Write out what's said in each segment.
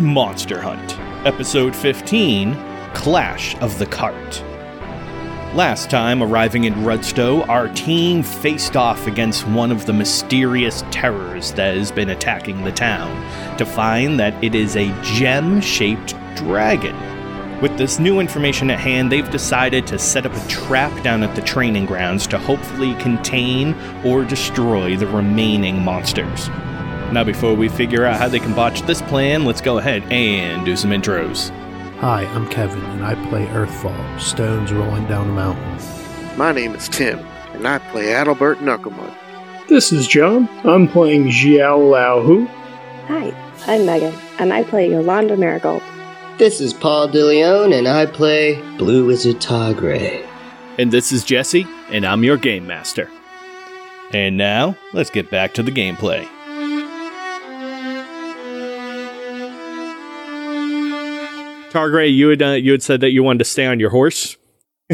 Monster Hunt, Episode 15 Clash of the Cart. Last time arriving in Rudstow, our team faced off against one of the mysterious terrors that has been attacking the town to find that it is a gem shaped dragon. With this new information at hand, they've decided to set up a trap down at the training grounds to hopefully contain or destroy the remaining monsters. Now, before we figure out how they can botch this plan, let's go ahead and do some intros. Hi, I'm Kevin, and I play Earthfall, stones rolling down a mountain. My name is Tim, and I play Adalbert Knucklemud. This is John. I'm playing Xiao Lao Hu. Hi, I'm Megan, and I play Yolanda Marigold. This is Paul DeLeon, and I play Blue Wizard Targray. And this is Jesse, and I'm your game master. And now, let's get back to the gameplay. Targray, you had uh, you had said that you wanted to stay on your horse.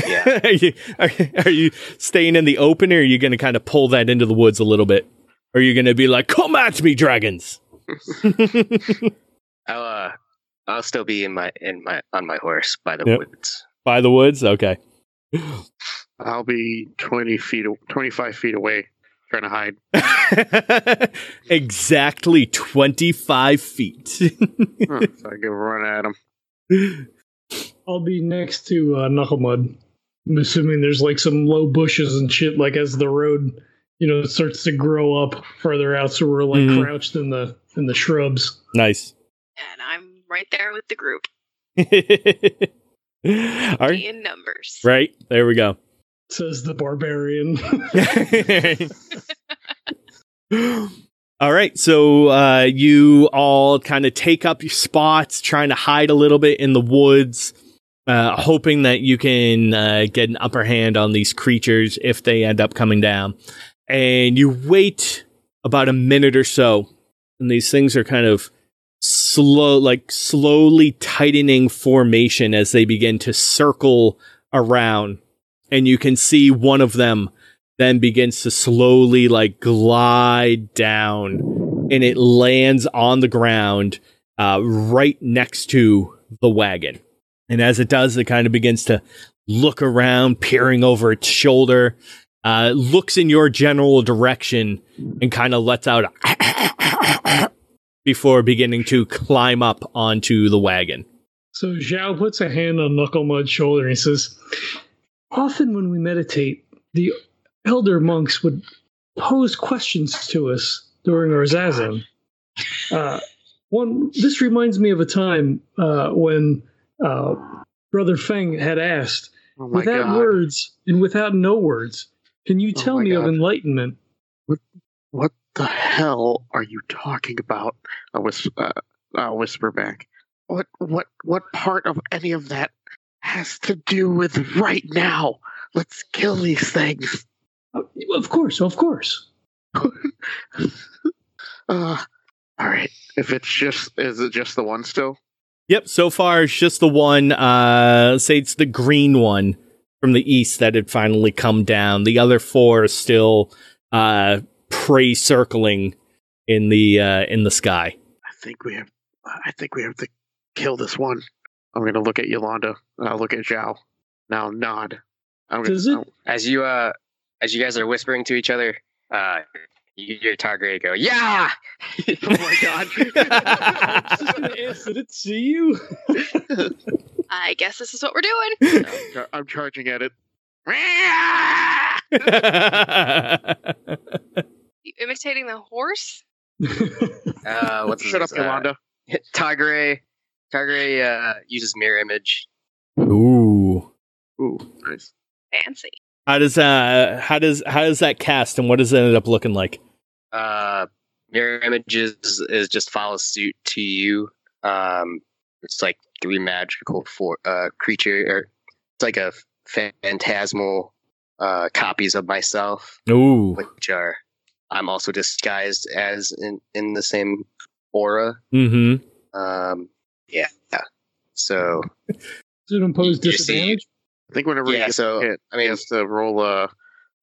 Yeah. are, you, are, are you staying in the open, or are you going to kind of pull that into the woods a little bit? Or are you going to be like, "Come at me, dragons"? I'll uh, I'll still be in my in my on my horse by the Yep. woods. By the woods, okay. I'll be 20 feet, 25 feet away, trying to hide. exactly twenty-five feet. Huh, so I give a run at him. I'll be next to uh, Knucklemud. I'm assuming there's like some low bushes and shit, like as the road, you know, starts to grow up further out, so we're like Mhm. crouched in the in the shrubs. nice. and I'm right there with the group. Are you? In numbers. Right there we go. Says the barbarian. all right, so uh, you all kind of take up your spots, trying to hide a little bit in the woods, uh, hoping that you can uh, get an upper hand on these creatures if they end up coming down. And you wait about a minute or so, and these things are kind of slow, like slowly tightening formation as they begin to circle around. And you can see one of them then begins to slowly like glide down and it lands on the ground uh, right next to the wagon. And as it does, it kind of begins to look around, peering over its shoulder, uh, looks in your general direction, and kind of lets out before beginning to climb up onto the wagon. so Zhao puts a hand on Knuckle Mud's shoulder and he says, Often when we meditate, the elder monks would pose questions to us during our zazen. Uh, one, this reminds me of a time uh, when uh, Brother Feng had asked, Oh without god. words and without no words, can you Oh tell my me of enlightenment? What what the hell are you talking about? I whis- uh, I'll whisper back. What, what, what part of any of that has to do with right now? Let's kill these things. "Oh, Of course, of course. Uh, all right. If it's just, is it just the one still? Yep, so far it's just the one, uh, say it's the green one from the east that had finally come down. The other four are still, uh, prey circling in the, uh, in the sky. I think we have. I think we have to kill this one. I'm gonna look at Yolanda. I'll look at Zhao. Now nod. I'm gonna, Does it- oh, As you uh, as you guys are whispering to each other, uh, you hear Targray go, "Yeah!" oh my god. I just gonna it see you? I guess this is what we're doing. I'm, char- I'm charging at it. You imitating the horse? Uh, what's Shut up, his, uh, Yolanda. Targray, Targray uh, uses mirror image. Ooh. Ooh, nice. Fancy. How does uh how does how does that cast and what does it end up looking like? Uh, mirror images is just follows suit to you. Um, it's like three magical for uh creature or it's like a phantasmal uh copies of myself, Ooh. which are I'm also disguised as in in the same aura. Mm-hmm. Um, yeah. So Does it impose You see- disadvantage? I think whenever Yeah, you so, hit, I mean- he has to roll a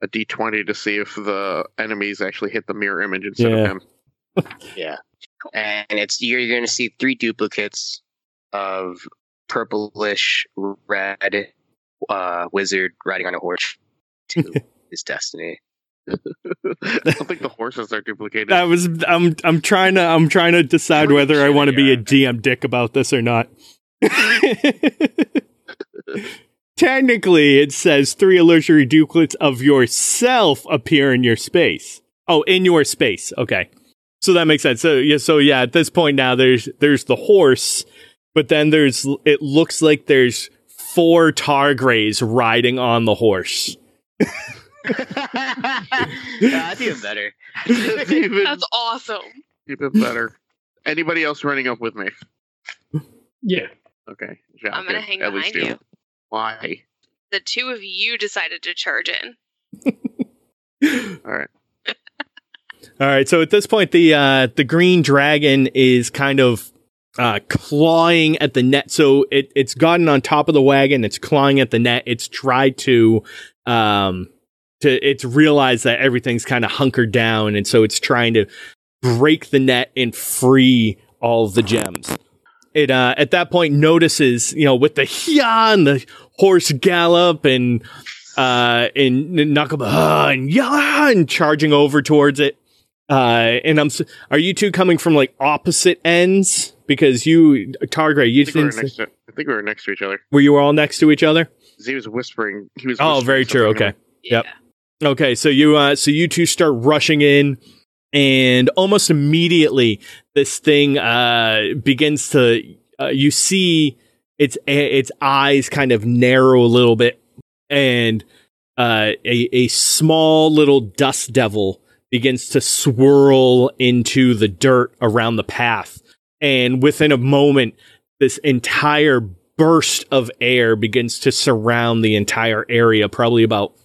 a d20 to see if the enemies actually hit the mirror image instead Yeah. of him. Yeah. And it's you're, you're going to see three duplicates of purplish red uh, wizard riding on a horse to his destiny. I don't think the horses are duplicated. That was I'm I'm trying to I'm trying to decide Pretty whether I want to they be a. DM dick about this or not. Technically, it says three illusory duplicates of yourself appear in your space. Oh, in your space. Okay, so that makes sense. So yeah, so yeah, at this point now, there's there's the horse, but then there's it looks like there's four Targrays riding on the horse. That's even better. It's even, That's awesome. even better. Anybody else running up with me? Yeah. Okay. Yeah, I'm gonna hang At least behind you. You. Why? The two of you decided to charge in. All right. All right. So at this point, the uh, the green dragon is kind of uh, clawing at the net. So it it's gotten on top of the wagon. It's clawing at the net. It's tried to um to it's realized that everything's kind of hunkered down, and so it's trying to break the net and free all of the gems. It uh, at that point notices you know with the yeah and the horse gallop and uh and Nakaba and yeah and charging over towards it. Uh, and I'm, s- are you two coming from like opposite ends? Because you, Targray, you I think, we were didn't, next to, I think we were next to each other. were you all next to each other? He was whispering. He was. Oh, whispering very true. Okay. me. Yep. Yeah. Okay, so you uh so you two start rushing in and almost immediately this thing uh begins to uh, you see its its eyes kind of narrow a little bit and uh a a small little dust devil begins to swirl into the dirt around the path. And within a moment this entire burst of air begins to surround the entire area probably about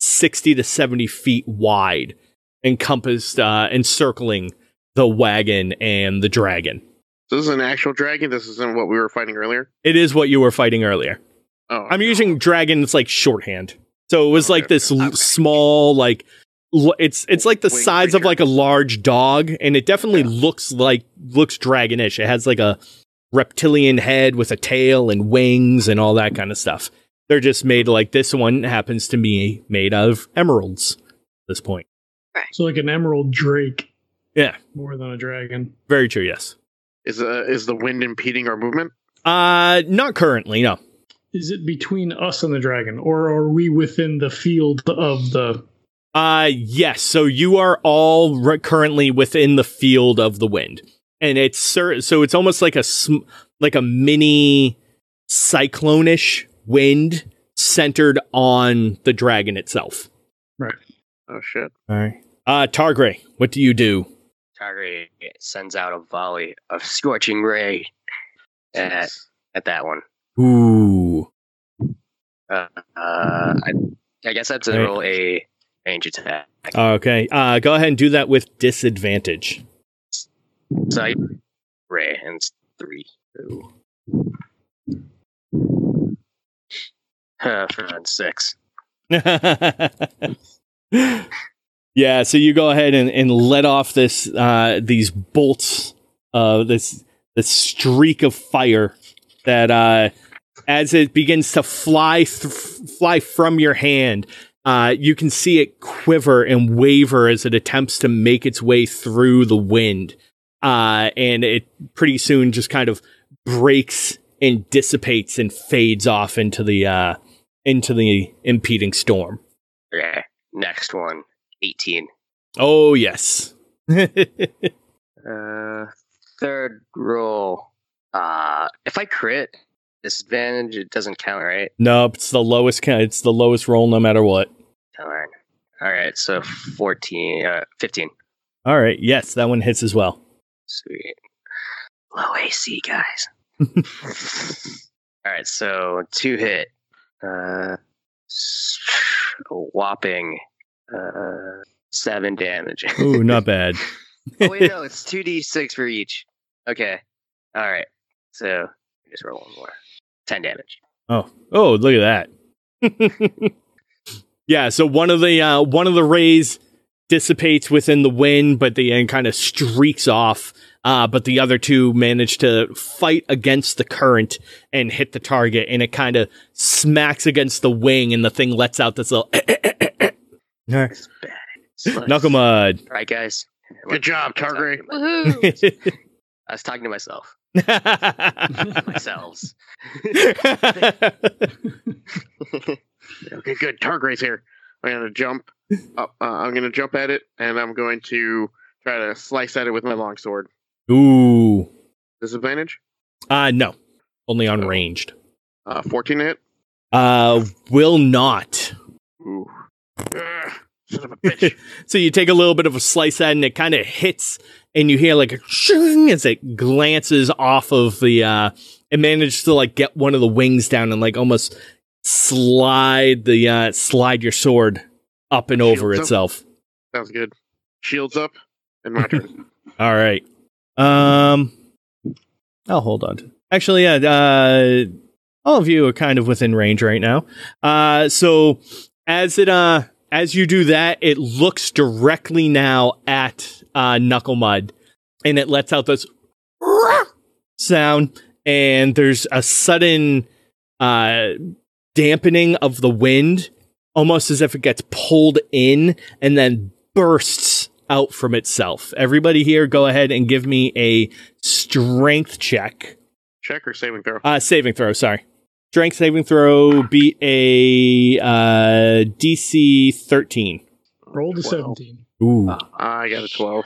60 to 70 feet wide, encompassed, uh, encircling the wagon and the dragon. This is an actual dragon. This isn't what we were fighting earlier. It is what you were fighting earlier. Oh, I'm using dragon, it's like shorthand. So it was like Okay. this l- Okay. small, like, l- it's it's like the Winged size of like a large dog, and it definitely Yeah. looks like looks dragonish. It has like a reptilian head with a tail and wings and all that kind of stuff. They're just made like this one happens to be made of emeralds. At this point, So like an emerald drake yeah, more than a dragon. very true. Yes. Is uh, is the wind impeding our movement? Uh, not currently. No. Is it between us and the dragon, or are we within the field of the? Uh, yes. So you are all re- currently within the field of the wind, and it's cer- so it's almost like a sm- like a mini cyclone-ish wind centered on the dragon itself. Right. Oh shit! All right. Uh, Targray, what do you do? Targray sends out a volley of scorching ray at, at that one. Ooh. Uh, uh, I, I guess I have to Right. roll a range attack. Okay. Uh, go ahead and do that with disadvantage. So I ray and three. Two. Uh, for six. yeah, so you go ahead and, and let off this uh, these bolts, uh, this this streak of fire that uh, as it begins to fly th- fly from your hand, uh, you can see it quiver and waver as it attempts to make its way through the wind, uh, and it pretty soon just kind of breaks and dissipates and fades off into the uh, into the impeding storm. Okay. Next one. 18. Oh yes. Uh, third roll. Uh, if I crit, disadvantage, it doesn't count, right? No, it's the lowest. ca- It's the lowest roll, no matter what. Darn. All right, so 14, uh, 15. All right. Yes, that one hits as well. Sweet. Low AC, guys. All right, so two hit. Uh, s- a whopping uh, seven damage. Ooh, not bad. oh, wait, no, it's 2d6 for each. Okay. All right. So just roll one more. 10 damage. Oh, oh, look at that. yeah, so one of the uh, one of the rays dissipates within the wind, but the end kind of streaks off. Uh, but the other two manage to fight against the current and hit the target, and it kind of smacks against the wing, and the thing lets out this little It's bad. Slush. knuckle mud. All right, guys. Good job, I Targray. Woohoo! I was talking to myself. Myself. Okay, good. Targray's here. I'm gonna jump. Up, uh, I'm gonna jump at it, and I'm going to try to slice at it with my longsword. Ooh. Disadvantage. Uh, no, only on ranged. Uh, 14 to hit. Uh, will not. Son of a bitch. So you take a little bit of a slice at it and it kind of hits and you hear like a shing as it glances off of the uh it managed to like get one of the wings down and like almost slide the uh slide your sword up and over Shields up. itself. Sounds good. Shields up, and my turn. All right. Um I'll hold on. to- Actually, yeah, uh all of you are kind of within range right now. Uh so as it uh as you do that, it looks directly now at uh Knuckle Mud and it lets out this sound and there's a sudden uh dampening of the wind almost as if it gets pulled in and then bursts out from itself. Everybody here go ahead and give me a strength check. Check or saving throw. Uh saving throw, sorry. Strength saving throw beat a uh DC 13. Roll to 17. Ooh. I got a 12.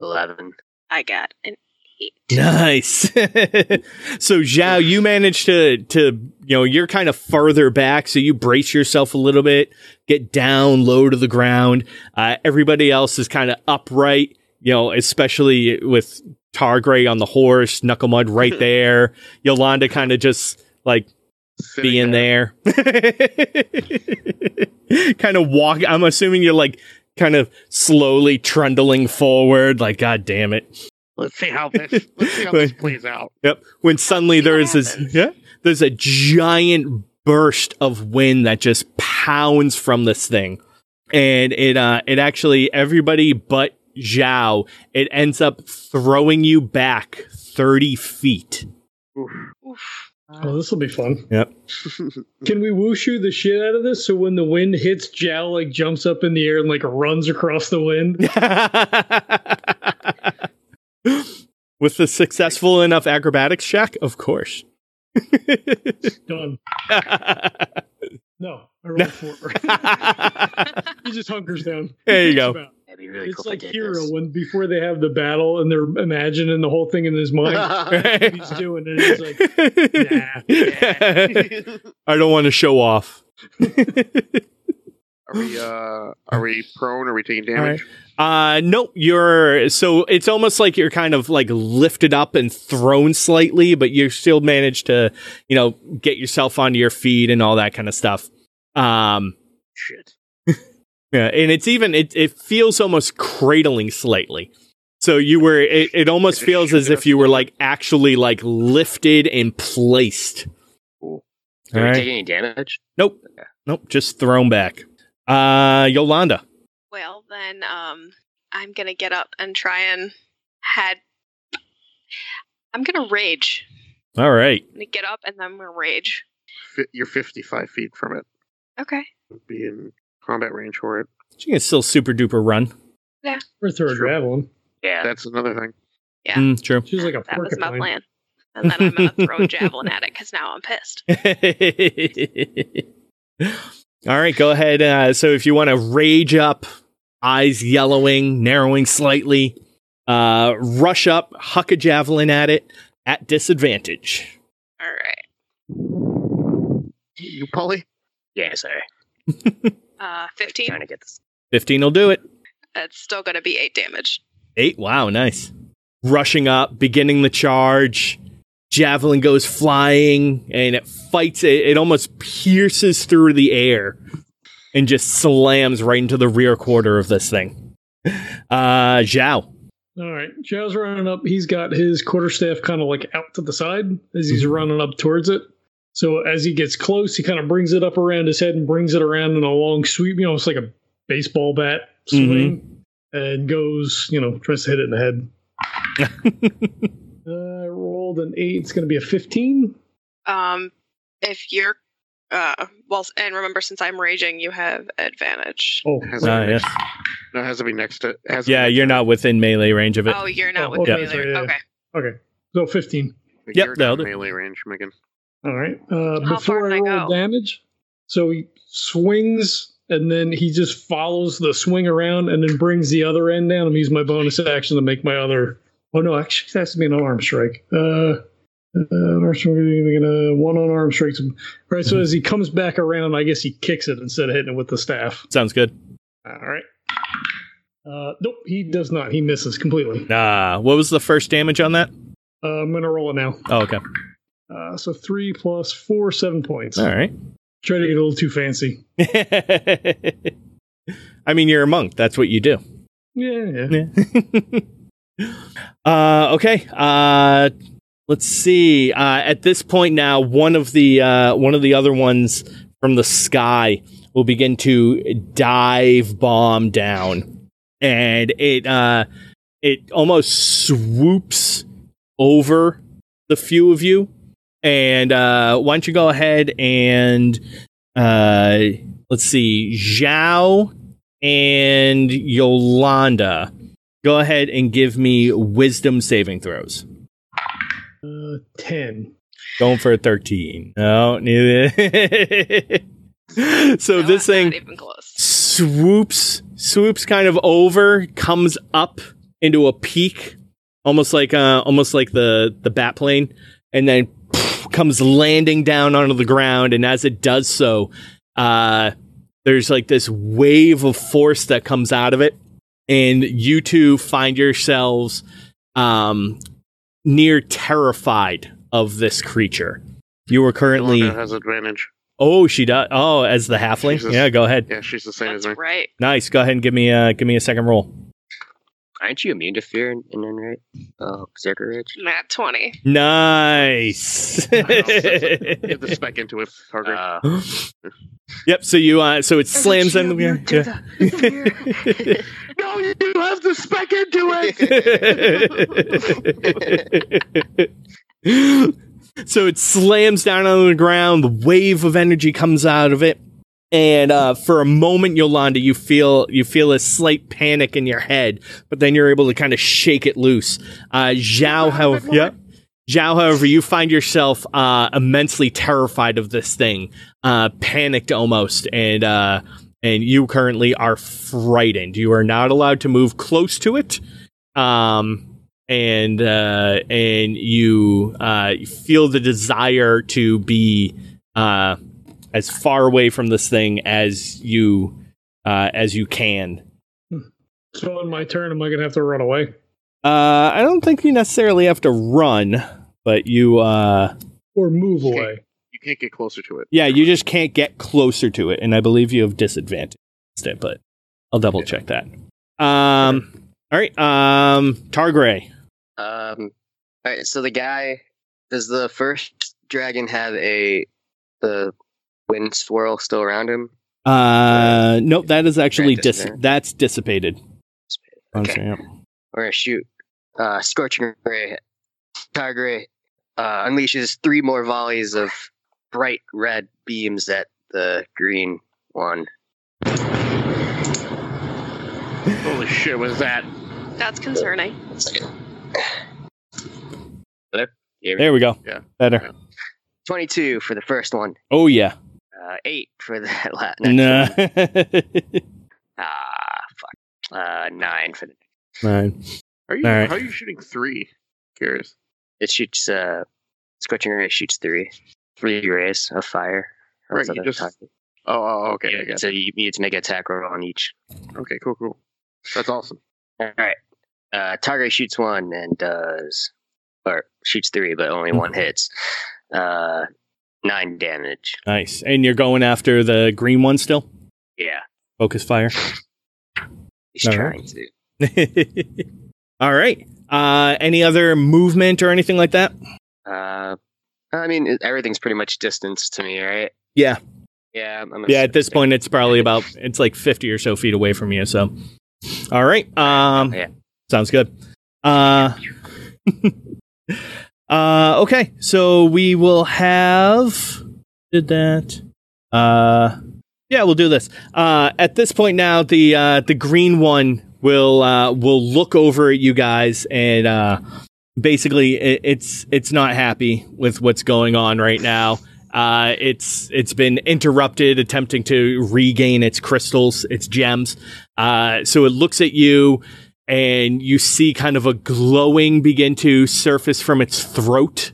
11. I got an eight. Nice. so Zhao, you managed to to you know you're kind of farther back, so you brace yourself a little bit, get down low to the ground. Uh, everybody else is kind of upright, you know, especially with Targray on the horse, Knucklemud right there, Yolanda kind of just like Sitting being there, kind of walk. I'm assuming you're like kind of slowly trundling forward, like God damn it. Let's see how this. Let's see how this plays out. Yep. When suddenly there is this, yeah, there's a giant burst of wind that just pounds from this thing, and it, uh, it actually everybody but Zhao, it ends up throwing you back thirty feet. Oof. Oof. Oh, this will be fun. Yep. Can we wushu the shit out of this so when the wind hits, Jal like jumps up in the air and like runs across the wind? With the successful enough acrobatics check, of course. Done. No, I rolled four. he just hunkers down. There you go. About. That'd be really It's cool. if I like did Hero this. when before they have the battle and they're imagining the whole thing in his mind. he's doing, and he's like, nah, I don't want to show off. Are we? Uh, are we prone? Are we taking damage? Uh nope, you're so it's almost like you're kind of like lifted up and thrown slightly, but you still manage to, you know, get yourself onto your feet and all that kind of stuff. Um Shit. Yeah, and it's even it it feels almost cradling slightly. So you were it, it almost feels as if you were like actually like lifted and placed. Cool. Did All we right. take any damage? Nope. Nope, just thrown back. Uh Yolanda. Well, then um, I'm gonna get up and try and head. I'm gonna rage. All right. I'm gonna get up and then I'm gonna rage. Fi- You're 55 feet from it. Okay. Be in combat range for it. She can still super duper run. or throw a Sure. javelin. Yeah. That's another thing. Yeah. Mm, true. She's like a That was my porcupine. plan. And then I'm gonna throw a javelin at it because now I'm pissed. All right, go ahead. Uh, so if you want to rage up, eyes yellowing, narrowing slightly, uh, rush up, huck a javelin at it at disadvantage. All right. You, Polly? Yeah, sorry. Uh, 15. Trying to get this. 15 will do it. It's still going to be 8 damage. Eight. Wow, nice. Rushing up, beginning the charge. Javelin goes flying and it fights it. It almost pierces through the air and just slams right into the rear quarter of this thing. Uh, Zhao. All right, Zhao's running up. He's got his quarterstaff kind of like out to the side as he's running up towards it. So as he gets close, he kind of brings it up around his head and brings it around in a long sweep, you know, it's like a baseball bat swing, and goes, you know, tries to hit it in the head. uh, I rolled an eight. It's going to be a fifteen. Um, if you're. Uh, well, and remember, since I'm raging, you have advantage. Oh, Has to be yes. next- No, it has to be next to. it has Yeah, next you're not within melee range of it. Oh, you're not Oh, with okay, me sorry, yeah, yeah. Okay. okay. So fifteen. it. Yep, You're that'll not do. melee range, Megan. All right. Uh, How before I roll go? damage, so he swings and then he just follows the swing around and then brings the other end down. I'm using my bonus action to make my other. Oh no, actually, it has to be an arm strike. Uh, uh, unarmed strike, uh, one unarmed strikes. Right. So as he comes back around, I guess he kicks it instead of hitting it with the staff. Sounds good. All right. Uh, nope, he does not. He misses completely. Uh, what was the first damage on that? Uh, I'm gonna roll it now. Oh, okay. Uh, so three plus four, seven points. All right. Try to get a little too fancy. I mean, you're a monk. That's what you do. Yeah, yeah. Yeah. uh, okay. Uh, let's see. Uh, at this point now, one of the uh, one of the other ones from the sky will begin to dive bomb down, and it uh, it almost swoops over the few of you. And uh, why don't you go ahead and uh, let's see, Zhao and Yolanda, go ahead and give me wisdom saving throws. Uh, ten. Going for a 13. No, neither. so No, this thing even close. swoops, swoops kind of over, comes up into a peak, almost like uh, almost like the the bat plane, and then comes landing down onto the ground. And as it does so, uh, there's like this wave of force that comes out of it, and you two find yourselves um, near terrified of this creature. You are currently. Has advantage. Oh, she does. Oh, as the halfling. Jesus. Yeah, go ahead. Yeah, she's the same That's as me. right. Nice. Go ahead and give me a give me a second roll. Aren't you immune to fear in, in right? Oh, Berserker Rage? Nat 20. Nice. You have to spec into it, Parker. Uh, yep. So you uh so it slams in the mirror. Yeah. no, you have to spec into it. so it slams down on the ground. The wave of energy comes out of it, and uh, for a moment, Yolanda, you feel you feel a slight panic in your head, but then you're able to kind of shake it loose. Uh, Zhao, however. Zhao, however, you find yourself uh, immensely terrified of this thing, uh, panicked almost, and uh, and you currently are frightened. You are not allowed to move close to it. Um, and uh, and you uh, feel the desire to be uh, as far away from this thing as you uh, as you can. So on my turn, am I gonna have to run away Uh, I don't think you necessarily have to run, but you uh, or move Okay. away? You can't get closer to it. yeah, you just can't get closer to it, and I believe you have disadvantage. it, But I'll double check that. Um, all right, um, Targray. Um, all right. So the guy does the first dragon have a the wind swirl still around him? Uh, nope, that is actually dis- that's dissipated. Okay. Okay, yep. We're gonna shoot. Uh, scorching ray. Targray uh, unleashes three more volleys of bright red beams at the green one. Holy shit, was that? That's concerning. One second. Hello. You hear? There we go. Yeah. Better. Twenty-two for the first one. Oh yeah. Uh, eight for that la- next Nah. Ah, fuck. Uh, nine for the. next. Nine. Are you? All right. How are you shooting three? Curious. It shoots. Uh, scorching ray shoots three. Three rays of fire. Right, you just- Oh, oh okay. Yeah, so you need to make an attack roll on each. Okay, cool, cool. That's awesome. All right. Uh, Targray shoots one and does, or shoots three, but only one hits. Uh, nine damage. Nice. And you're going after the green one still? Yeah, Focus fire. he's All trying right. to. All right. Uh, any other movement or anything like that? Uh, I mean, everything's pretty much distance to me, right? Yeah. Yeah. Yeah, at this point, it's probably about it's like fifty or so feet away from you. So, all right. Um, Yeah. sounds good. Uh, uh, okay. So we will have did that. Uh, yeah, we'll do this. Uh, at this point now, the uh, the green one will uh, will look over at you guys and uh, basically it, it's it's not happy with what's going on right now. Uh, it's it's been interrupted attempting to regain its crystals, its gems. Uh, so it looks at you, and you see kind of a glowing begin to surface from its throat,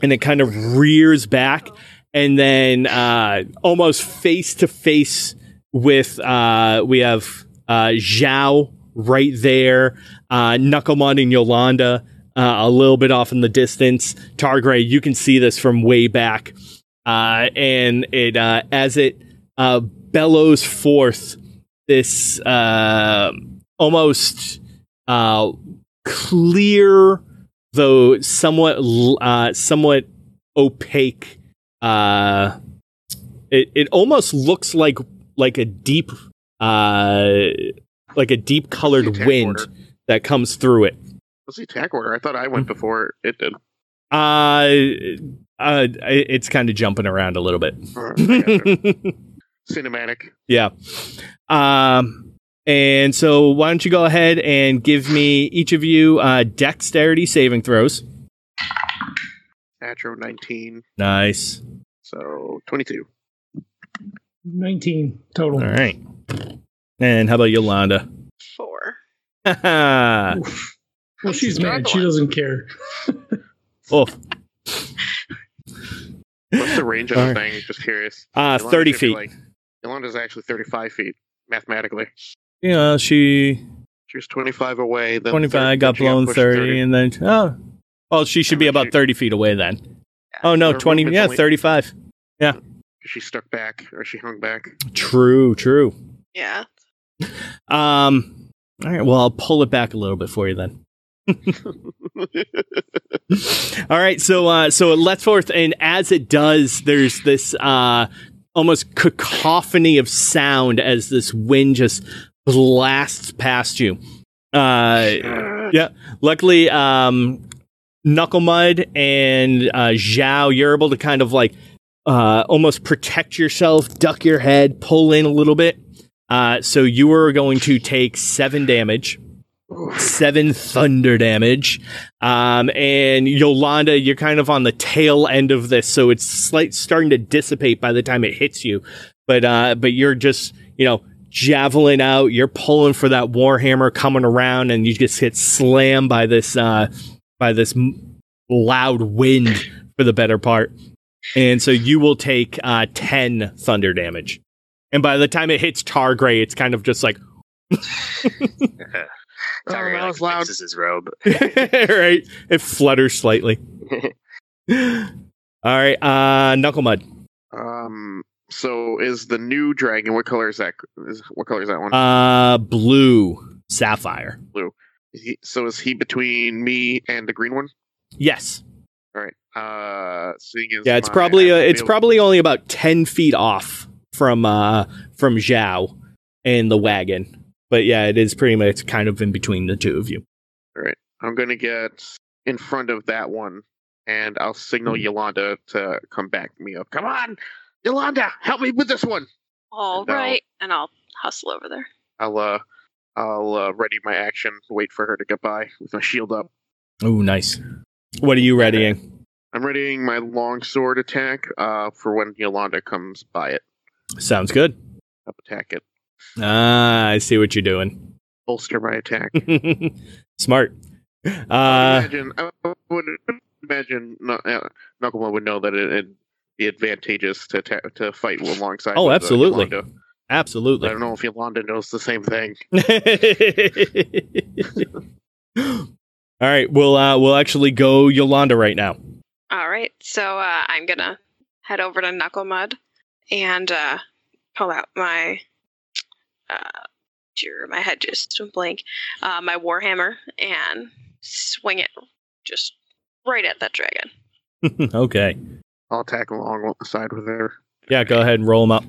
and it kind of rears back, and then uh, almost face to face with uh, we have uh, Zhao right there, uh, Knucklemud and Yolanda. Uh, a little bit off in the distance. Targray, you can see this from way back uh, and it uh, as it bellows forth this almost uh, clear, though somewhat uh, somewhat opaque. Uh, it it almost looks like like a deep uh, like a deep colored wind order. that comes through it. What's the attack order? I thought I went before it did. Uh, uh, it's kind of jumping around a little bit. Alright, I gotcha. Cinematic. yeah. Um, and so why don't you go ahead and give me each of you uh, dexterity saving throws? Atro 19. Nice. So 22. 19 total. All right. And how about Yolanda? Four. oh, Well, she's mad. She doesn't care. What's the range of the Alright. thing? Just curious. uh, Yolanda's 30 feet. Like, Yolanda's actually 35 feet, mathematically. Yeah, she She was 25 away. Then 25 got then blown pushed 30, and then oh, well, she should be about she- 30 feet away then. Oh no, 20. Yeah, only- 35. She stuck back, or she hung back. True, true. Yeah. Um. All right. Well, I'll pull it back a little bit for you then. All right. So, uh, so it lets forth, and as it does, there's this uh, almost cacophony of sound as this wind just blasts past you. Uh, yeah. Luckily, um, Knuckle Mud and uh, Zhao, you're able to kind of like uh, almost protect yourself, duck your head, pull in a little bit. Uh, so you are going to take seven damage, seven thunder damage, um, and Yolanda, you're kind of on the tail end of this, so it's slight starting to dissipate by the time it hits you. But uh, but you're just you know javelin out, you're pulling for that warhammer coming around, and you just get slammed by this uh, by this m- loud wind for the better part. And so you will take uh, 10 thunder damage. And by the time it hits Targray, it's kind of just like, Targray that like, was loud. fixes his robe. right? It flutters slightly. All right, uh, Knuckle Mud. Um. So is the new dragon? What color is that? Is what color is that one? Uh, blue sapphire. Blue. he, so is he between me and the green one? Yes. All right. Uh, seeing as Yeah, it's probably uh, it's probably only about ten feet off from uh from Zhao and the wagon. But yeah, it is pretty much kind of in between the two of you. All right. I'm gonna get in front of that one, and I'll signal Mm-hmm. Yolanda to come back me up. Come on, Yolanda, help me with this one. All And I'll- And I'll hustle over there. I'll uh, I'll uh, ready my action. Wait for her to get by with my shield up. Oh, nice. What are you readying? I'm readying my long sword attack uh, for when Yolanda comes by it. Sounds good. Up attack it. Ah, I see what you're doing. Bolster my attack. Smart. I Uh, imagine I would imagine Knu- uh, Knucklemud would know that it, it be advantageous to ta- to fight alongside. Oh, with, uh, absolutely. Absolutely. I don't know if Yolanda knows the same thing. All right, we'll uh, we'll actually go Yolanda right now. All right, so uh, I'm gonna head over to Knuckle Mud and uh, pull out my. Uh, my head just went blank. Uh, my warhammer and swing it just right at that dragon. okay. I'll attack side with her. Yeah, go ahead and roll them up.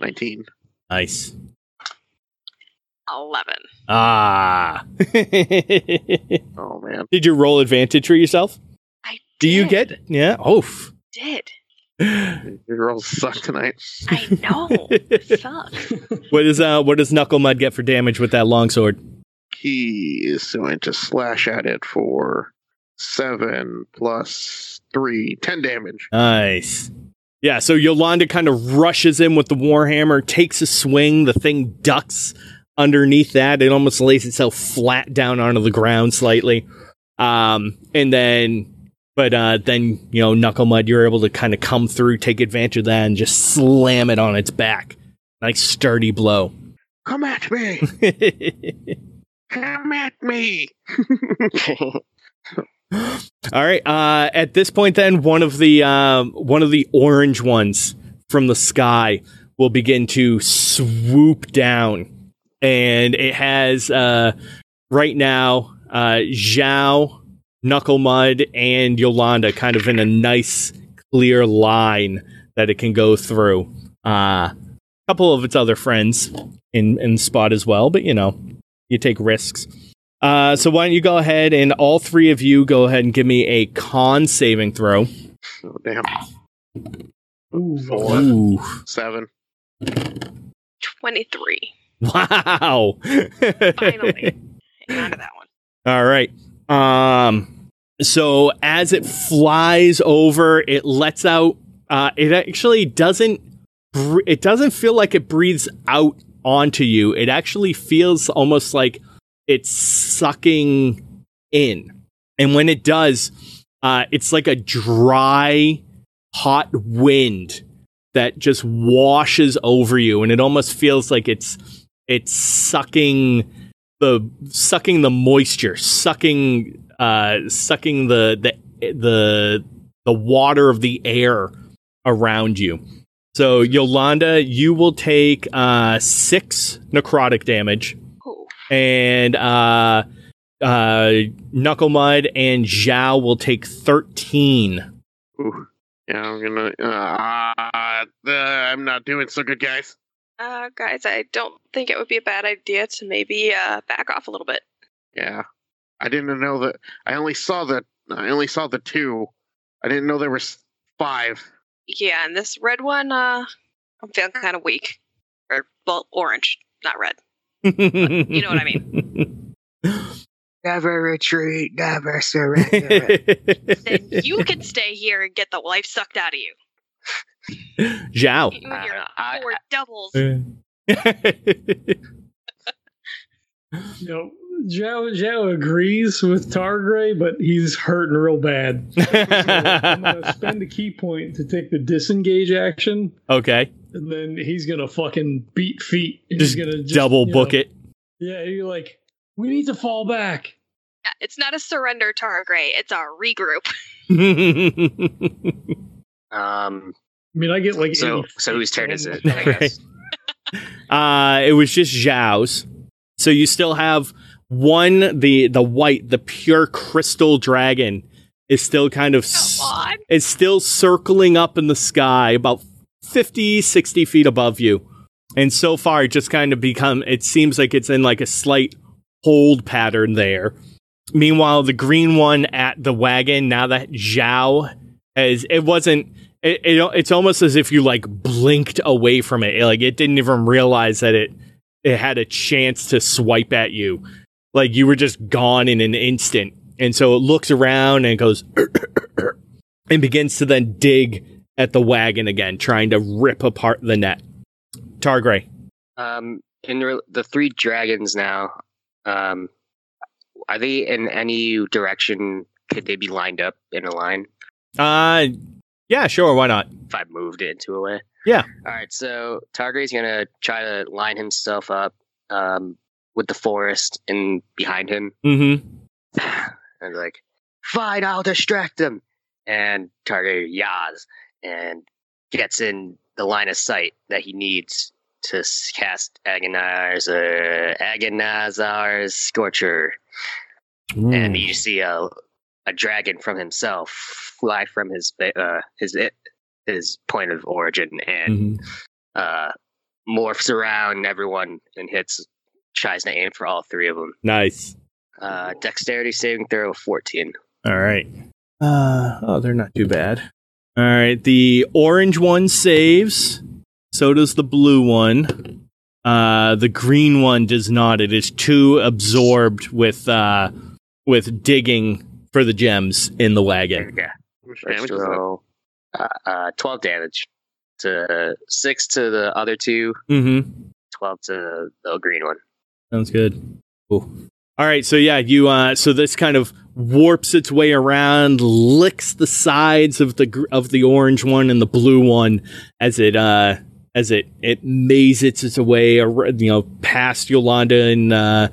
19. Nice. Eleven. Ah. Oh, man. Did you roll advantage for yourself? I did. Do you get? Yeah. Oof. did. Your girls suck tonight. I know. Fuck. What is uh? What does Knuckle Mud get for damage with that longsword? He is going to slash at it for 7 plus plus three, ten damage. Nice. Yeah, so Yolanda kind of rushes in with the warhammer, takes a swing. The thing ducks underneath that. It almost lays itself flat down onto the ground slightly. Um, and then, but uh, then you know, Knuckle Mud, you're able to kind of come through, take advantage of that, and just slam it on its back. Nice sturdy blow. Come at me! Come at me! All right. Uh, at this point, then one of the um, one of the orange ones from the sky will begin to swoop down, and it has uh, right now uh, Zhao, Knuckle Mud, and Yolanda kind of in a nice clear line that it can go through. Uh, a couple of its other friends in in spot as well, but you know, you take risks. Uh, so why don't you go ahead and all three of you go ahead and give me a con saving throw. Oh, damn. Ooh, Four. Ooh. 7. Twenty-three. Wow. Finally. Hang on to that one. All right. Um so as it flies over, it lets out uh it actually doesn't br- it doesn't feel like it breathes out onto you. It actually feels almost like it's sucking in. And when it does, uh it's like a dry hot wind that just washes over you and it almost feels like it's it's sucking the sucking the moisture, sucking uh sucking the the the the water of the air around you. So Yolanda, you will take uh 6 necrotic damage. And uh uh Knuckle Mud and Zhao will take 13. Ooh. Yeah, I'm gonna. Uh, uh, I'm not doing so good, guys. Uh, guys, I don't think it would be a bad idea to maybe uh, back off a little bit. Yeah, I didn't know that. I only saw the. I only saw the two. I didn't know there was five. Yeah, and this red one, uh, I'm feeling kind of weak. Or, well, orange, not red. You know what I mean. Never retreat, never surrender. Then you can stay here and get the life sucked out of you. Zhao. You and your I- four doubles. You know, Zhao, Zhao agrees with Targray, but he's hurting real bad. So I'm gonna spend a ki point to take the disengage action, okay. And then he's gonna fucking beat feet. And Just he's gonna just, double book know, it. Yeah, you're like, we need to fall back. Yeah, It's not a surrender, Targray. It's a regroup. Um. I mean, I get like So so whose turn is it? feet. I guess. uh, it was just Zhao's. So you still have one, the the white, the pure crystal dragon is still kind of s- Come on. is still circling up in the sky about 50, 60 feet above you. And so far, it just kind of become, it seems like it's in like a slight hold pattern there. Meanwhile, the green one at the wagon, now that Zhao has, it wasn't, it, it, it's almost as if you like blinked away from it. Like it didn't even realize that it, it had a chance to swipe at you. Like you were just gone in an instant. And so it looks around and goes, and begins to then dig at the wagon again, trying to rip apart the net. Targray. Um. In re- the three dragons now, um, are they in any direction? Could they be lined up in a line? Uh Yeah, sure. Why not? if I moved it into a way. Yeah. All right. So Targray's gonna try to line himself up um, with the forest in behind him, Mm-hmm. and like, fine, I'll distract him. And Targray yas and gets in the line of sight that he needs to cast Aganazzar, Aganazzar's Scorcher. Hmm. and you see a a dragon from himself fly from his uh, his his point of origin and Mhm. uh, morphs around everyone and hits tries to aim for all three of them. Nice. Uh, dexterity saving throw of fourteen. All right. Uh, oh, they're not too bad. All right. The orange one saves. So does the blue one. Uh, the green one does not. It is too absorbed with uh, with digging for the gems in the wagon. Yeah, How much first damage is that? roll. Uh, uh, twelve damage to six to the other two. Mm-hmm. Twelve to the green one. Sounds good. Cool. All right, so yeah, you uh so this kind of warps its way around, licks the sides of the of the orange one and the blue one as it uh as it it mazes its way ar- you know past Yolanda and uh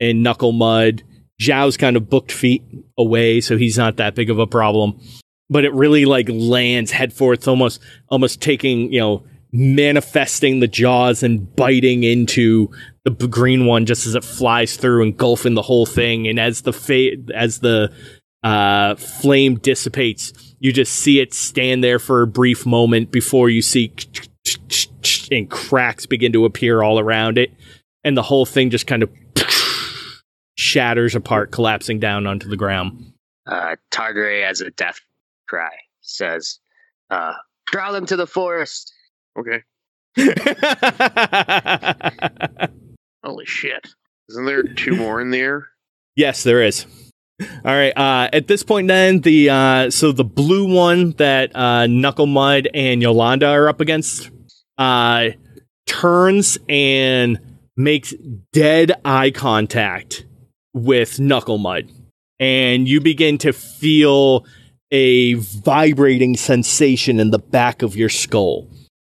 and Knucklemud. Zhao's kind of booked feet away, so he's not that big of a problem. But it really like lands headforth, almost almost taking, you know, manifesting the jaws and biting into the green one just as it flies through, engulfing the whole thing. And as the fa- as the uh, flame dissipates, you just see it stand there for a brief moment before you see and cracks begin to appear all around it, and the whole thing just kind of shatters apart, collapsing down onto the ground. Uh, Targray, as a death cry, says, uh, "Draw them to the forest." Okay. Holy shit. Isn't there two more in there? Yes, there is. All right. Uh, at this point, then the uh, so the blue one that uh, Knucklemud and Yolanda are up against uh, turns and makes dead eye contact with Knucklemud, and you begin to feel a vibrating sensation in the back of your skull.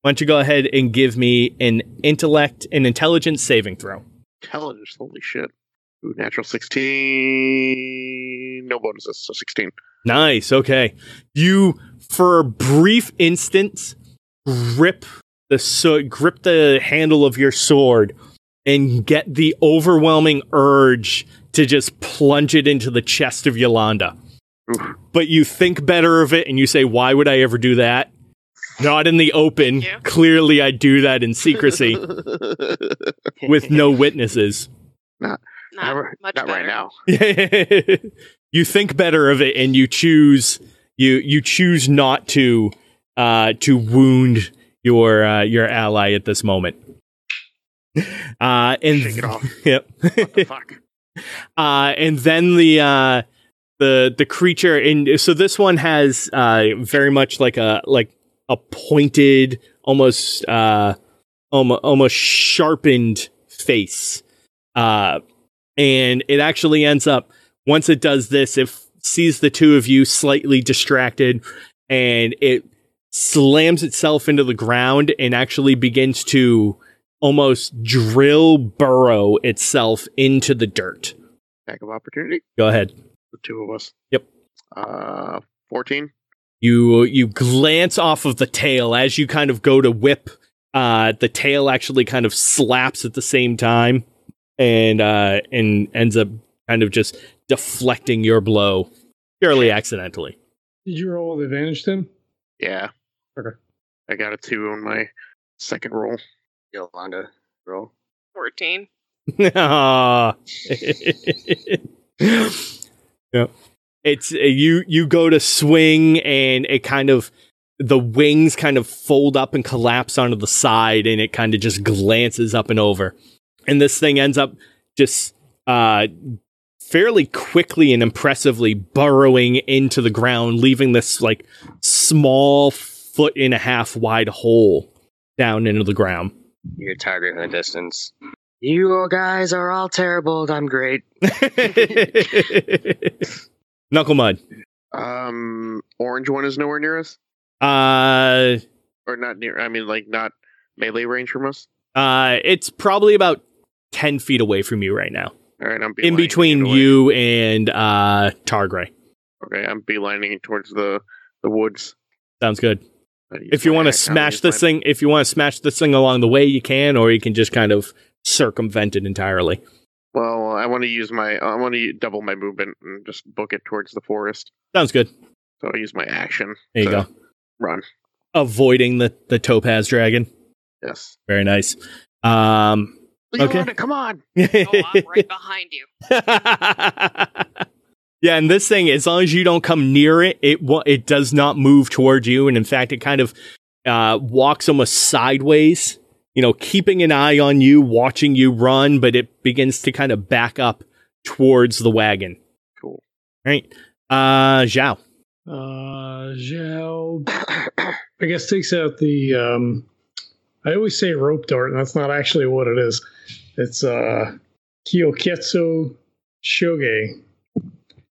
Why don't you go ahead and give me an intellect and intelligence saving throw? Intelligence. Holy shit. Ooh, natural 16. No bonuses, so 16. Nice. Okay. You, for a brief instant, grip the so- grip the handle of your sword and get the overwhelming urge to just plunge it into the chest of Yolanda. Oof. But you think better of it and you say, "Why would I ever do that?" Not in the open. Clearly, I do that in secrecy with no witnesses. Not Not- much Not better. right now. you think better of it and you choose you you choose not to uh to wound your uh, your ally at this moment uh and Shake it off. yep What the fuck? uh and then the uh the the creature and so this one has uh very much like a like a pointed almost uh almost, almost sharpened face uh and it actually ends up once it does this it f- sees the two of you slightly distracted and it slams itself into the ground and actually begins to almost drill burrow itself into the dirt Back of opportunity. go ahead The two of us. Yep. Uh, 14. You you glance off of the tail as you kind of go to whip uh the tail actually kind of slaps at the same time and uh and ends up kind of just deflecting your blow purely accidentally Did you roll with advantage, Tim? Yeah. Okay. I got a two on my second roll. Yolanda, roll. 14. Aw. yep. It's uh, you you go to swing and it kind of the wings kind of fold up and collapse onto the side and it kind of just glances up and over. And this thing ends up just uh fairly quickly and impressively burrowing into the ground, leaving this like small foot and a half wide hole down into the ground. Your target in the distance. You guys are all terrible. I'm great. Knucklemud. Um, orange one is nowhere near us. Uh, or not near. I mean, like not melee range from us. uh, it's probably about ten feet away from you right now, All right, I'm in between you and uh Targray. Okay, I'm beelining towards the the woods. Sounds good. If you want to smash this thing, if you want to smash this thing along the way, you can, or you can just kind of circumvent it entirely. Well, I want to use my. I want to double my movement and just book it towards the forest. Sounds good. So I use my action. There you to go. Run. Avoiding the the topaz dragon. Yes. Very nice. Um, Okay. Come on. Oh, I'm right behind you. yeah, and this thing, as long as you don't come near it, it wa- it does not move towards you, and in fact, it kind of uh, walks almost sideways. You know, keeping an eye on you, watching you run, but it begins to kind of back up towards the wagon. Cool. Right, uh, Zhao. Uh, Zhao, I guess takes out the. Um, I always say rope dart, and that's not actually what it is. It's uh, Kyoketsu Shoge.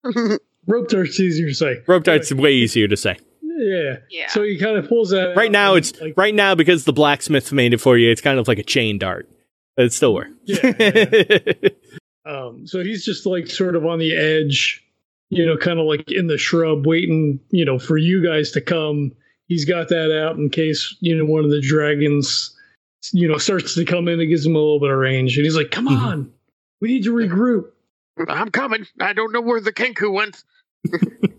Rope dart's easier to say. Rope dart's way easier to say. Yeah. Yeah. So he kind of pulls that. Right out now, it's like, right now because the blacksmith made it for you. It's kind of like a chain dart. It still works. Yeah, Um, so he's just like sort of on the edge, you know, kind of like in the shrub, waiting, you know, for you guys to come. He's got that out in case you know one of the dragons, you know, starts to come in. It gives him a little bit of range, and he's like, "Come Mhm. on, we need to regroup." I'm coming. I don't know where the Kenku went.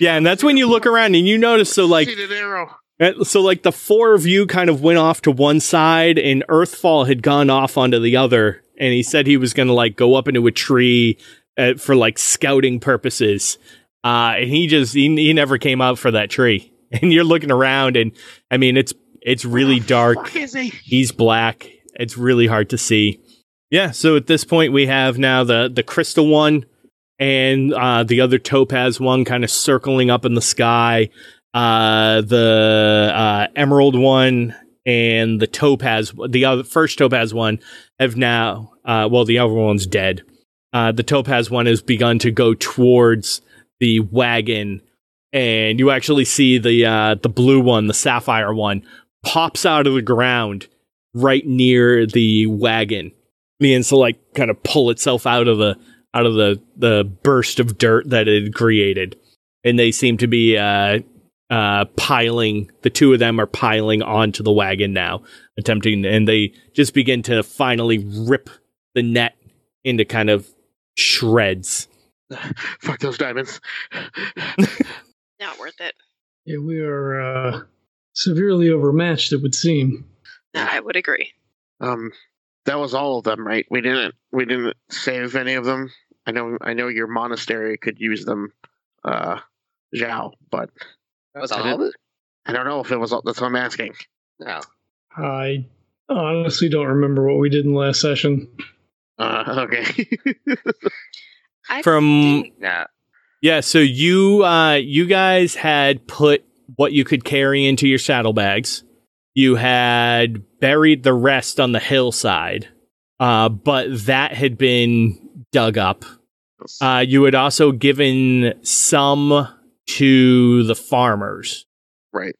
yeah, and that's when you look around and you notice. So like Shoot an arrow. Uh, So, like, the four of you kind of went off to one side, and Earthfall had gone off onto the other. And he said he was going to, like, go up into a tree uh, for, like, scouting purposes. Uh, and he just, he, he never came out for that tree. And you're looking around, and I mean, it's, it's really dark. He? He's black. It's really hard to see. Yeah, so at this point, we have now the, the crystal one and uh, the other topaz one kind of circling up in the sky uh, the uh, emerald one and the topaz, the other first topaz one, have now. Uh, well, the other one's dead. Uh, the topaz one has begun to go towards the wagon, and you actually see the uh, the blue one, the sapphire one, pops out of the ground right near the wagon. Means to like kind of pull itself out of the out of the the burst of dirt that it had created, and they seem to be uh, uh, piling. The two of them are piling onto the wagon now, attempting, and they just begin to finally rip the net into kind of shreds. Fuck those diamonds. Not worth it. Yeah, we are uh, severely overmatched. It would seem. I would agree. Um, that was all of them, right? We didn't. We didn't save any of them. I know. I know your monastery could use them, uh, Zhao, but That was I all of it? I don't know if it was. all That's what I'm asking. No. I honestly don't remember what we did in the last session. Uh, okay. From think- No. yeah, so you uh, you guys had put what you could carry into your saddlebags. You had buried the rest on the hillside, uh, but that had been dug up. Uh, you had also given some to the farmers. right.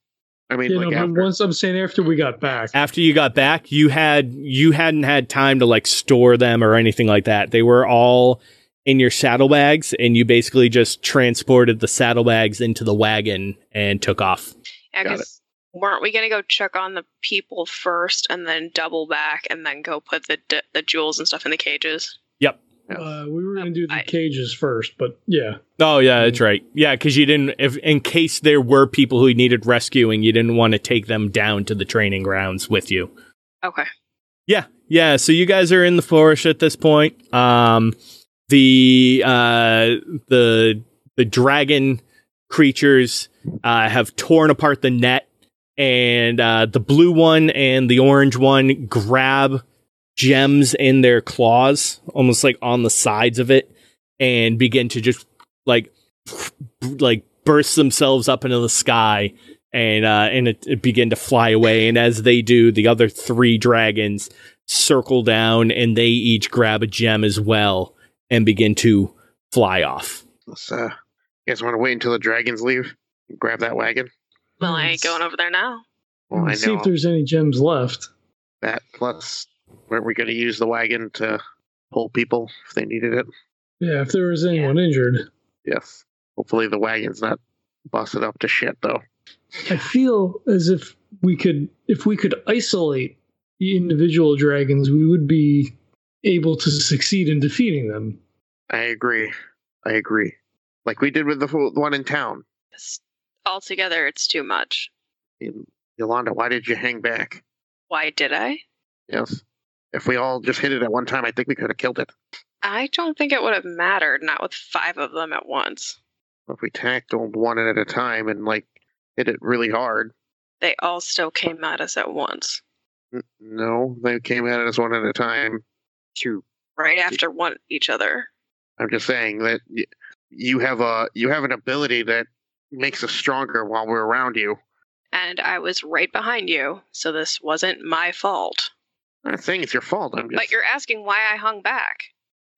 I mean, You like know, after. once I'm saying after we got back. After you got back, you had you hadn't had time to like store them or anything like that. They were all in your saddlebags, and you basically just transported the saddlebags into the wagon and took off. Yeah, Got it. 'cause weren't we gonna go check on the people first and then double back and then go put the d- the jewels and stuff in the cages? Yep. Uh, we were going to do the I- cages first, but yeah. Oh yeah, that's right. Yeah, because you didn't. If in case there were people who needed rescuing, you didn't want to take them down to the training grounds with you. Okay. Yeah, yeah. So you guys are in the forest at this point. Um, the uh, the the dragon creatures uh, have torn apart the net, and uh, the blue one and the orange one grab gems in their claws, almost like on the sides of it, and begin to just like like burst themselves up into the sky and uh, and it, it begin to fly away. And as they do, the other three dragons circle down, and they each grab a gem as well and begin to fly off. Let's, uh, you guys want to wait until the dragons leave? Grab that wagon. Well, I ain't going over there now. Well, I see know if there's any gems left. that. Plus, weren't we going to use the wagon to pull people if they needed it? Yeah, if there was anyone injured. Yes. Hopefully, the wagon's not busted up to shit, though. I feel as if we could, if we could isolate the individual dragons, we would be able to succeed in defeating them. I agree. I agree. Like we did with the the one in town. Just altogether, it's too much. And Yolanda, why did you hang back? Why did I? Yes. If we all just hit it at one time, I think we could have killed it. I don't think it would have mattered, not with five of them at once. If we tackled one at a time and like hit it really hard. They all still came at us at once, No, they came at us one at a time. True. right after one each other. I'm just saying that you have a you have an ability that makes us stronger while we're around you. And I was right behind you, so this wasn't my fault. I'm not saying it's your fault. I'm just But you're asking why I hung back,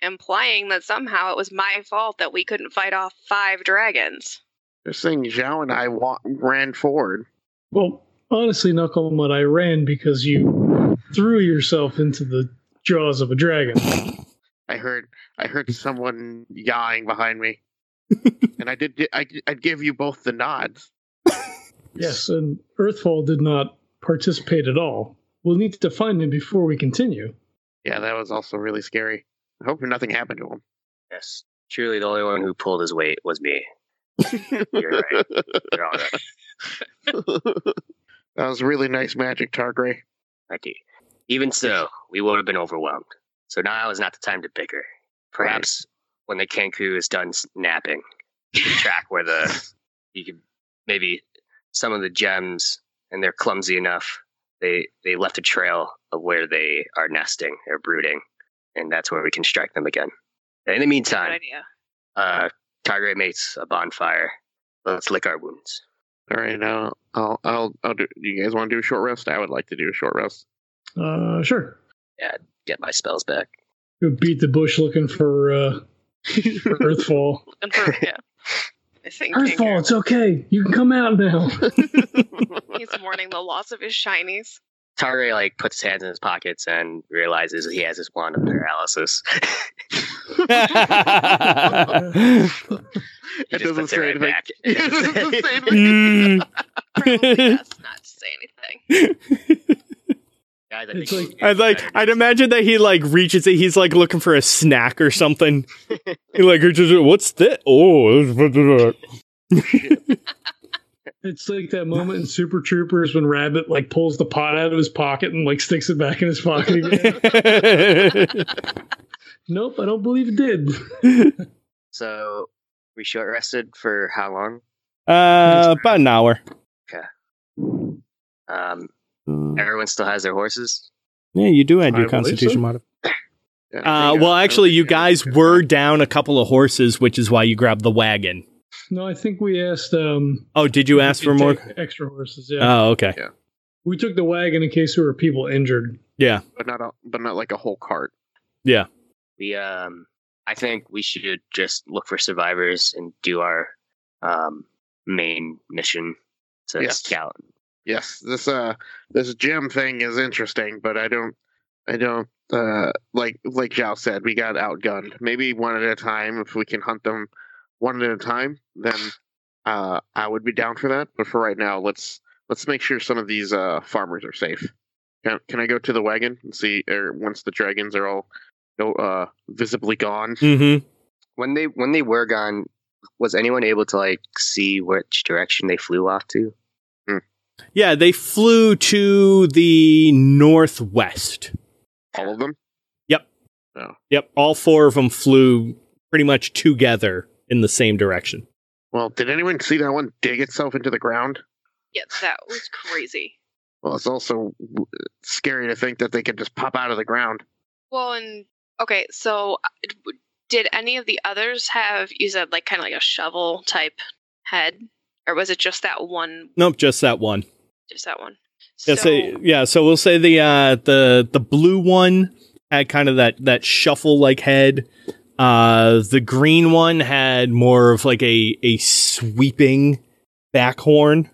implying that somehow it was my fault that we couldn't fight off five dragons. just saying Zhao and I wa- ran forward. Well, honestly, Knucklemud, I ran because you threw yourself into the jaws of a dragon. I heard I heard someone yawing behind me, and I did I I give you both the nods. Yes, and Earthfall did not participate at all. We'll need to find him before we continue. Yeah, that was also really scary. I hope nothing happened to him. Yes. Truly, the only one who pulled his weight was me. You're right. You're all right. that was really nice magic, Targray. Thank you. Even so, we would have been overwhelmed. So now is not the time to bicker. Perhaps when the Kenku is done s- napping, you can track where the you could maybe some of the gems, and they're clumsy enough. They they left a trail of where they are nesting or brooding, and that's where we can strike them again. In the meantime, idea. uh, Targray makes a bonfire. Let's lick our wounds. All right, now I'll I'll I'll do. Do you guys want to do a short rest? I would like to do a short rest. Uh, sure. Yeah, get my spells back. Go beat the bush looking for, uh, for Earthfall. Looking for, yeah. I think Earthfall, it's okay. You can come out now. he's mourning the loss of his shinies. Targray like puts his hands in his pockets and realizes he has his wand of paralysis. He It just doesn't puts it say right anything. back. It doesn't say anything. Mm. Probably best not to say anything. Guys, I It's think like- I'd like I'd imagine that he like reaches it. He's like looking for a snack or something. he like reaches it. What's that? Oh, It's like that moment in Super Troopers when Rabbit like pulls the pot out of his pocket and like sticks it back in his pocket again. nope, I don't believe it did. so. We short rested for how long? uh, about an hour. Okay. Um, everyone still has their horses. Yeah, you do add I your believe Constitution so. mod. Yeah, Uh, well, I- I actually, you guys were down a couple of horses, which is why you grabbed the wagon. No, I think we asked. um Oh, did you ask for more? extra horses? Yeah, Oh, okay. Yeah. we took the wagon in case there were people injured. Yeah, but not a, but not like a whole cart. yeah. We um, I think we should just look for survivors and do our um main mission to Yes. scout. Yes, this uh this gem thing is interesting, but I don't I don't uh like like Zhao said, we got outgunned. Maybe one at a time if we can hunt them one at a time, then uh I would be down for that. But for right now, let's let's make sure some of these uh farmers are safe. Can, can I go to the wagon and see or once the dragons are all no uh visibly gone? Mm-hmm. When they when they were gone, was anyone able to like see which direction they flew off to? Yeah, they flew to the northwest. All of them? Yep, Oh. Yep. all four of them flew pretty much together in the same direction. Well, did anyone see that one dig itself into the ground? Yeah, that was crazy. Well, it's also scary to think that they could just pop out of the ground. Well, and okay, so uh, did any of the others have you said like kind of like a shovel type head, or was it just that one? Nope, just that one. Just that one. Yeah, so, yeah, so we'll say the uh the the blue one had kind of that that shuffle like head. Uh the green one had more of like a a sweeping back horn.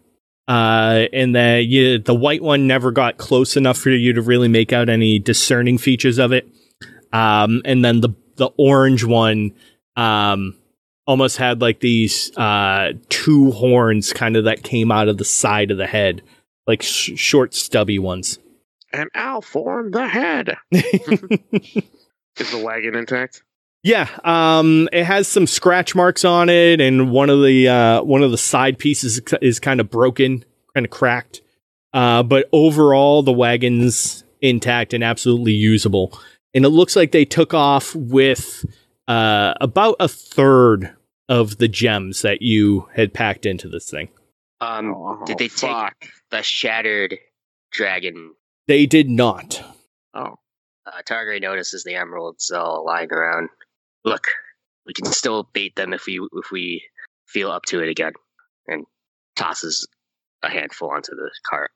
Uh, and the you, the white one never got close enough for you to really make out any discerning features of it. Um, and then the the orange one um, almost had like these uh, two horns kind of that came out of the side of the head, like sh- short, stubby ones. And I'll form the head. Is the wagon intact? Yeah, um, it has some scratch marks on it, and one of the uh, one of the side pieces is kind of broken, kind of cracked. Uh, but overall, the wagon's intact and absolutely usable. And it looks like they took off with uh, about a third of the gems that you had packed into this thing. Um, Oh, did they take the shattered dragon? They did not. Oh, Uh, Targray notices the emeralds all lying around. Look, we can still bait them if we if we feel up to it again. And tosses a handful onto the cart.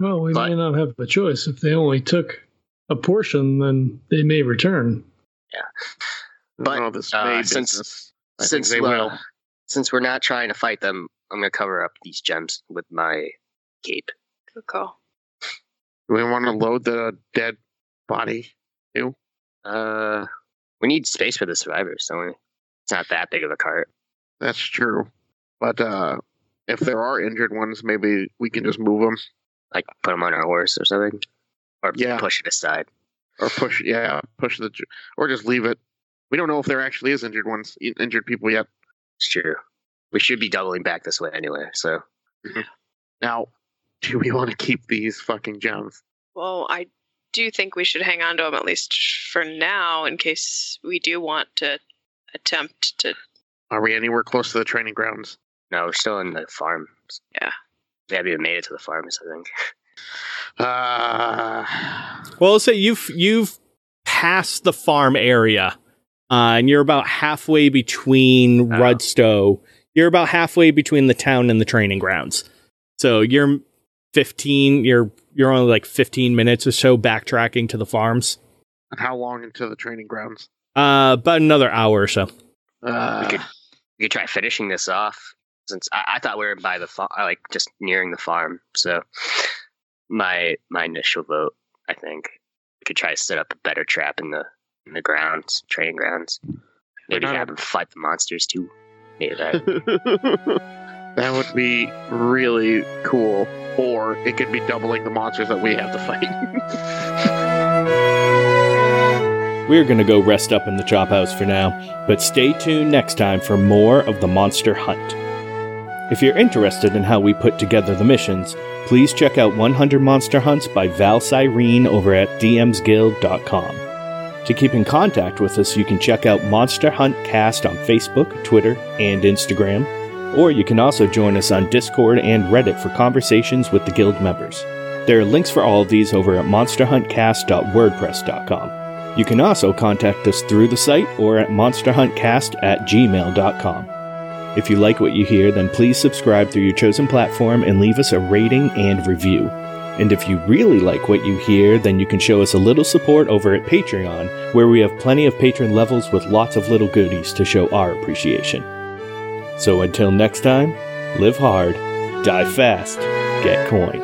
Well, we But- may not have a choice. If they only took a portion, then they may return. But, no, this uh, since- I since they uh, will. since we're not trying to fight them, I'm gonna cover up these gems with my cape. Good call. Do we want to load the dead body? Uh, we need space for the survivors, don't we? It's not that big of a cart. That's true. But uh, if there are injured ones, maybe we can just move them Like put them on our horse or something, or Yeah. push it aside. or push. Yeah, push the, or just leave it. We don't know if there actually is injured ones, injured people yet. It's true. We should be doubling back this way anyway. So Now, do we want to keep these fucking gems? Well, I do think we should hang on to them at least for now, in case we do want to attempt to. Are we anywhere close to the training grounds? no, we're still in the farm. Yeah. We haven't even made it to the farms. I think. Uh, Well, let's say you've you've passed the farm area, uh, and you're about halfway between Oh. Rudstow. You're about halfway between the town and the training grounds. So you're 15. You're you're only like 15 minutes or so backtracking to the farms. and how long into the training grounds? Uh, about another hour or so. Uh, we could we could try finishing this off. Since I, I thought we were by the farm, like just nearing the farm. So my my initial vote, I think we could try to set up a better trap in the in the grounds, training grounds. Maybe not- have them fight the monsters too. Maybe that. that would be really cool. Or it could be doubling the monsters that we have to fight. We're going to go rest up in the chop house for now, but stay tuned next time for more of the monster hunt. If you're interested in how we put together the missions, please check out 100 Monster Hunts by Val Cyrene over at dmsguild.com. To keep in contact with us, you can check out Monster Hunt Cast on Facebook, Twitter, and Instagram, or you can also join us on Discord and Reddit for conversations with the guild members. There are links for all of these over at monsterhuntcast.wordpress.com. You can also contact us through the site or at monsterhuntcast at gmail.com. If you like what you hear, then please subscribe through your chosen platform and leave us a rating and review. And if you really like what you hear, then you can show us a little support over at Patreon, where we have plenty of patron levels with lots of little goodies to show our appreciation. So until next time, live hard, die fast, get coin.